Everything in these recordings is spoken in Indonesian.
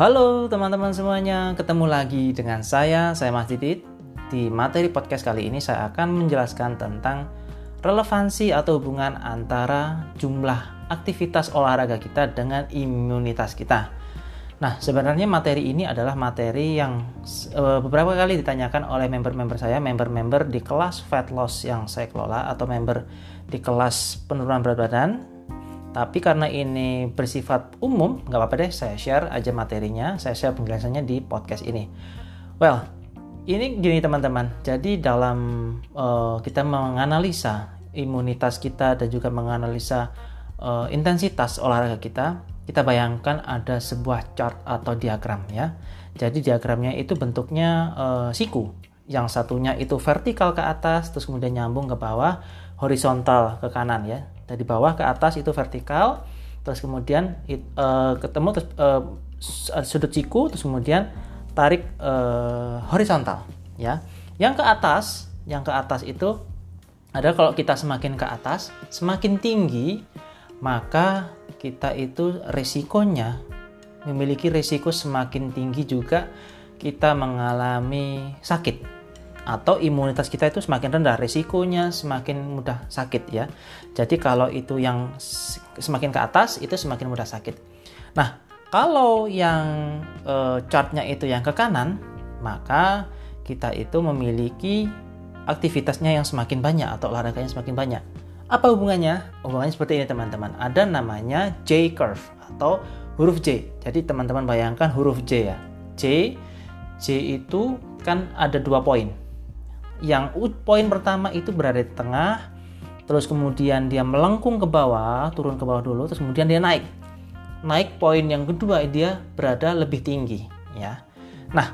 Halo teman-teman semuanya, ketemu lagi dengan saya, saya Mas Didit. Di materi podcast kali ini saya akan menjelaskan tentang relevansi atau hubungan antara jumlah aktivitas olahraga kita dengan imunitas kita. Nah, sebenarnya materi ini adalah materi yang uh, beberapa kali ditanyakan oleh member-member saya, member-member di kelas fat loss yang saya kelola atau member di kelas penurunan berat badan tapi karena ini bersifat umum, nggak apa-apa deh, saya share aja materinya, saya share penjelasannya di podcast ini. Well, ini gini teman-teman, jadi dalam uh, kita menganalisa imunitas kita dan juga menganalisa uh, intensitas olahraga kita, kita bayangkan ada sebuah chart atau diagram ya. Jadi diagramnya itu bentuknya uh, siku. Yang satunya itu vertikal ke atas, terus kemudian nyambung ke bawah, horizontal ke kanan ya dari bawah ke atas itu vertikal terus kemudian uh, ketemu terus uh, sudut siku terus kemudian tarik uh, horizontal ya. Yang ke atas yang ke atas itu ada kalau kita semakin ke atas semakin tinggi maka kita itu resikonya memiliki resiko semakin tinggi juga kita mengalami sakit atau imunitas kita itu semakin rendah, resikonya semakin mudah sakit ya. Jadi kalau itu yang semakin ke atas itu semakin mudah sakit. Nah, kalau yang e, chartnya itu yang ke kanan, maka kita itu memiliki aktivitasnya yang semakin banyak atau olahraganya semakin banyak. Apa hubungannya? Hubungannya seperti ini teman-teman. Ada namanya J curve atau huruf J. Jadi teman-teman bayangkan huruf J ya. J J itu kan ada dua poin yang poin pertama itu berada di tengah terus kemudian dia melengkung ke bawah turun ke bawah dulu terus kemudian dia naik. Naik poin yang kedua dia berada lebih tinggi ya. Nah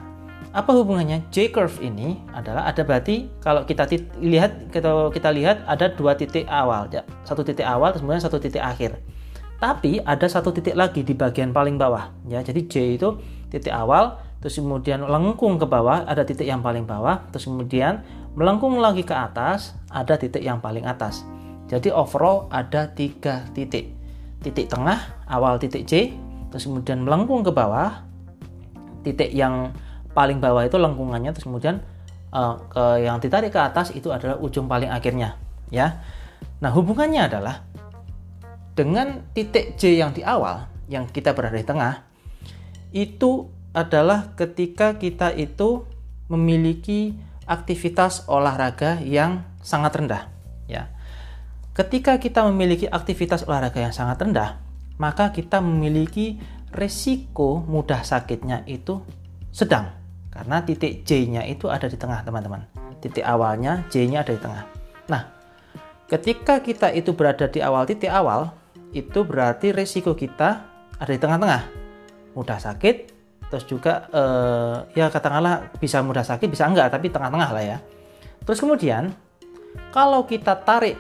apa hubungannya? J curve ini adalah ada berarti kalau kita lihat kita kita lihat ada dua titik awal ya. Satu titik awal terus kemudian satu titik akhir tapi ada satu titik lagi di bagian paling bawah ya. Jadi J itu titik awal terus kemudian lengkung ke bawah ada titik yang paling bawah terus kemudian melengkung lagi ke atas ada titik yang paling atas. Jadi overall ada tiga titik. Titik tengah awal titik C terus kemudian melengkung ke bawah. Titik yang paling bawah itu lengkungannya terus kemudian uh, ke yang ditarik ke atas itu adalah ujung paling akhirnya ya. Nah hubungannya adalah dengan titik J yang di awal yang kita berada di tengah itu adalah ketika kita itu memiliki aktivitas olahraga yang sangat rendah ya. Ketika kita memiliki aktivitas olahraga yang sangat rendah, maka kita memiliki resiko mudah sakitnya itu sedang karena titik J-nya itu ada di tengah, teman-teman. Titik awalnya J-nya ada di tengah. Nah, ketika kita itu berada di awal titik awal, itu berarti resiko kita ada di tengah-tengah. Mudah sakit, terus juga eh, ya katakanlah bisa mudah sakit bisa enggak tapi tengah-tengah lah ya terus kemudian kalau kita tarik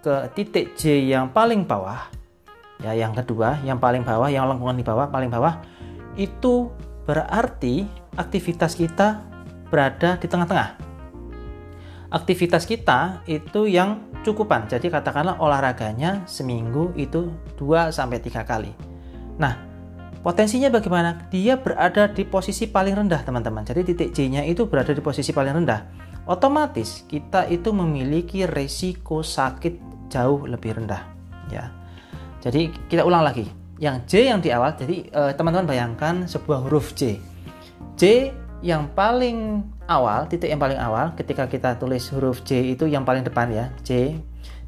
ke titik J yang paling bawah ya yang kedua yang paling bawah yang lengkungan di bawah paling bawah itu berarti aktivitas kita berada di tengah-tengah aktivitas kita itu yang cukupan jadi katakanlah olahraganya seminggu itu 2 sampai tiga kali nah Potensinya bagaimana? Dia berada di posisi paling rendah, teman-teman. Jadi titik J-nya itu berada di posisi paling rendah. Otomatis kita itu memiliki resiko sakit jauh lebih rendah, ya. Jadi kita ulang lagi. Yang J yang di awal, jadi eh, teman-teman bayangkan sebuah huruf J. J yang paling awal, titik yang paling awal ketika kita tulis huruf J itu yang paling depan ya, J.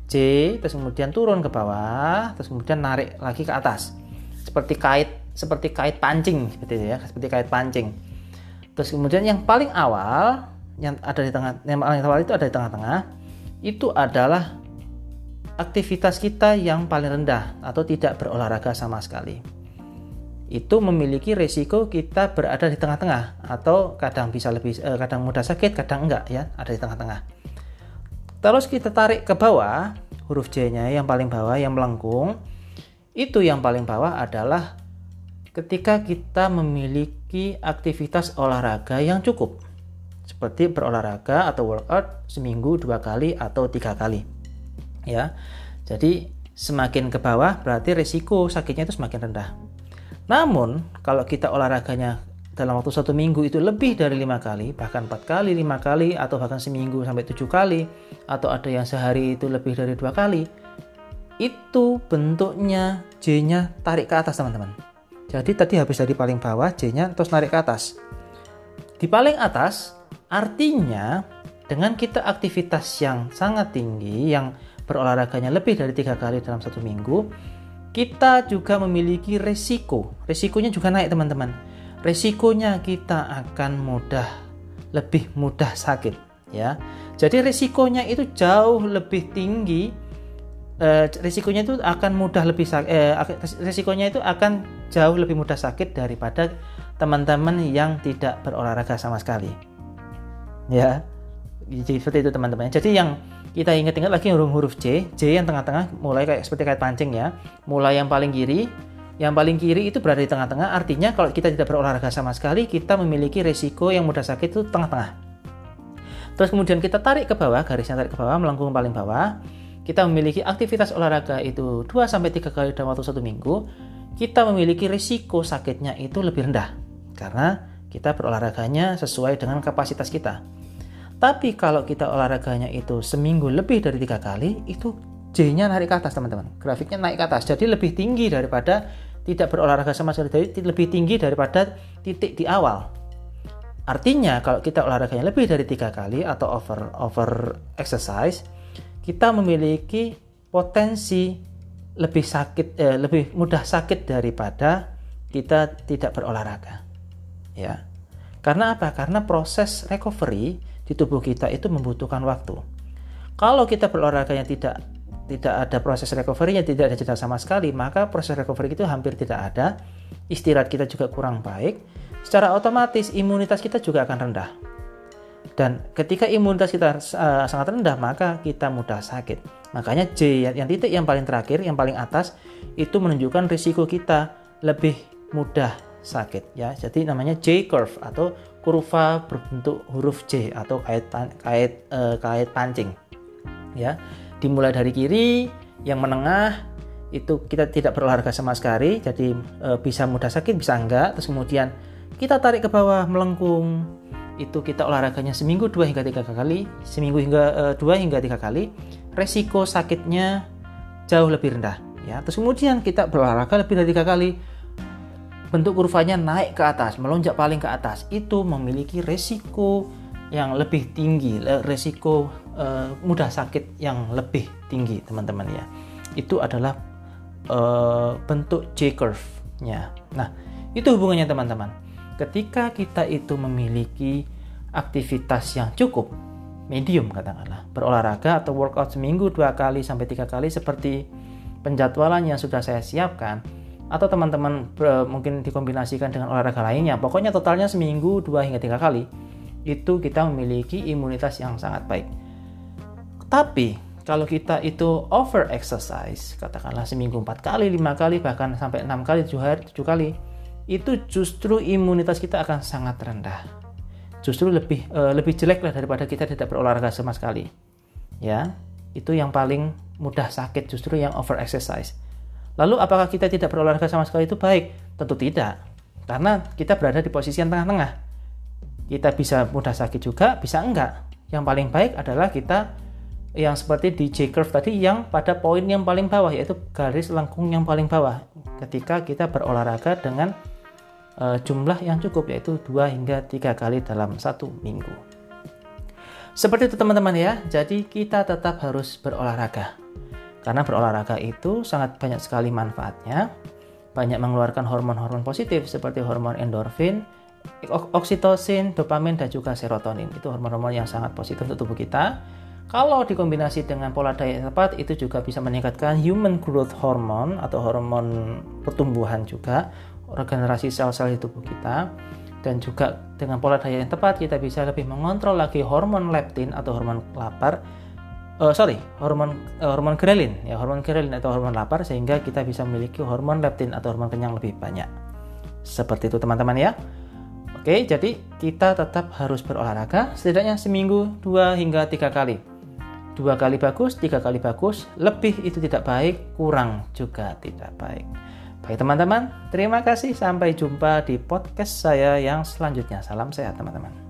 J terus kemudian turun ke bawah, terus kemudian narik lagi ke atas. Seperti kait seperti kait pancing seperti itu ya seperti kait pancing terus kemudian yang paling awal yang ada di tengah yang paling awal itu ada di tengah-tengah itu adalah aktivitas kita yang paling rendah atau tidak berolahraga sama sekali itu memiliki resiko kita berada di tengah-tengah atau kadang bisa lebih eh, kadang mudah sakit kadang enggak ya ada di tengah-tengah. Terus kita tarik ke bawah huruf J nya yang paling bawah yang melengkung. Itu yang paling bawah adalah ketika kita memiliki aktivitas olahraga yang cukup. Seperti berolahraga atau workout seminggu dua kali atau tiga kali ya. Jadi semakin ke bawah berarti resiko sakitnya itu semakin rendah Namun, kalau kita olahraganya dalam waktu satu minggu itu lebih dari lima kali, bahkan empat kali, lima kali, atau bahkan seminggu sampai tujuh kali, atau ada yang sehari itu lebih dari dua kali, itu bentuknya J-nya tarik ke atas teman-teman. Jadi tadi habis dari paling bawah J-nya terus narik ke atas. Di paling atas artinya dengan kita aktivitas yang sangat tinggi yang berolahraganya lebih dari tiga kali dalam satu minggu, kita juga memiliki resiko. Resikonya juga naik teman-teman resikonya kita akan mudah lebih mudah sakit ya. Jadi resikonya itu jauh lebih tinggi eh, resikonya itu akan mudah lebih sakit eh, resikonya itu akan jauh lebih mudah sakit daripada teman-teman yang tidak berolahraga sama sekali. Ya. Jadi seperti itu teman-teman. Jadi yang kita ingat-ingat lagi huruf huruf J, J yang tengah-tengah mulai kayak seperti kayak pancing ya. Mulai yang paling kiri yang paling kiri itu berada di tengah-tengah, artinya kalau kita tidak berolahraga sama sekali, kita memiliki resiko yang mudah sakit itu tengah-tengah. Terus kemudian kita tarik ke bawah, garisnya tarik ke bawah, melengkung paling bawah. Kita memiliki aktivitas olahraga itu 2-3 kali dalam waktu satu minggu. Kita memiliki resiko sakitnya itu lebih rendah. Karena kita berolahraganya sesuai dengan kapasitas kita. Tapi kalau kita olahraganya itu seminggu lebih dari tiga kali, itu J-nya narik ke atas teman-teman. Grafiknya naik ke atas. Jadi lebih tinggi daripada tidak berolahraga sama sekali jadi lebih tinggi daripada titik di awal. Artinya kalau kita olahraganya lebih dari tiga kali atau over over exercise, kita memiliki potensi lebih sakit eh, lebih mudah sakit daripada kita tidak berolahraga. Ya. Karena apa? Karena proses recovery di tubuh kita itu membutuhkan waktu. Kalau kita berolahraganya tidak tidak ada proses recovery-nya, tidak ada jeda sama sekali, maka proses recovery itu hampir tidak ada. Istirahat kita juga kurang baik. Secara otomatis imunitas kita juga akan rendah. Dan ketika imunitas kita uh, sangat rendah, maka kita mudah sakit. Makanya J yang titik yang paling terakhir, yang paling atas itu menunjukkan risiko kita lebih mudah sakit ya. Jadi namanya J curve atau kurva berbentuk huruf J atau kait kait uh, kait pancing. Ya dimulai dari kiri yang menengah itu kita tidak berolahraga sama sekali jadi e, bisa mudah sakit bisa enggak terus kemudian kita tarik ke bawah melengkung itu kita olahraganya seminggu dua hingga tiga kali seminggu hingga e, dua hingga tiga kali resiko sakitnya jauh lebih rendah ya terus kemudian kita berolahraga lebih dari tiga kali bentuk kurvanya naik ke atas melonjak paling ke atas itu memiliki resiko yang lebih tinggi, resiko uh, mudah sakit yang lebih tinggi, teman-teman ya. Itu adalah uh, bentuk J curve-nya. Nah, itu hubungannya teman-teman. Ketika kita itu memiliki aktivitas yang cukup, medium katakanlah, berolahraga atau workout seminggu dua kali sampai tiga kali seperti penjadwalan yang sudah saya siapkan, atau teman-teman mungkin dikombinasikan dengan olahraga lainnya, pokoknya totalnya seminggu dua hingga tiga kali itu kita memiliki imunitas yang sangat baik. Tapi kalau kita itu over exercise, katakanlah seminggu 4 kali, 5 kali, bahkan sampai 6 kali, 7 hari, 7 kali, itu justru imunitas kita akan sangat rendah. Justru lebih uh, lebih jelek lah daripada kita tidak berolahraga sama sekali. Ya, itu yang paling mudah sakit justru yang over exercise. Lalu apakah kita tidak berolahraga sama sekali itu baik? Tentu tidak. Karena kita berada di posisi yang tengah-tengah kita bisa mudah sakit juga, bisa enggak. Yang paling baik adalah kita yang seperti di J curve tadi yang pada poin yang paling bawah yaitu garis lengkung yang paling bawah ketika kita berolahraga dengan uh, jumlah yang cukup yaitu 2 hingga 3 kali dalam satu minggu. Seperti itu teman-teman ya. Jadi kita tetap harus berolahraga. Karena berolahraga itu sangat banyak sekali manfaatnya. Banyak mengeluarkan hormon-hormon positif seperti hormon endorfin, oksitosin, dopamin, dan juga serotonin. Itu hormon-hormon yang sangat positif untuk tubuh kita. Kalau dikombinasi dengan pola diet yang tepat, itu juga bisa meningkatkan human growth hormone atau hormon pertumbuhan juga, regenerasi sel-sel di tubuh kita. Dan juga dengan pola diet yang tepat, kita bisa lebih mengontrol lagi hormon leptin atau hormon lapar. Uh, sorry, hormon uh, hormon ghrelin ya hormon ghrelin atau hormon lapar sehingga kita bisa memiliki hormon leptin atau hormon kenyang lebih banyak. Seperti itu teman-teman ya. Oke, jadi kita tetap harus berolahraga setidaknya seminggu dua hingga tiga kali. Dua kali bagus, tiga kali bagus, lebih itu tidak baik, kurang juga tidak baik. Baik teman-teman, terima kasih. Sampai jumpa di podcast saya yang selanjutnya. Salam sehat teman-teman.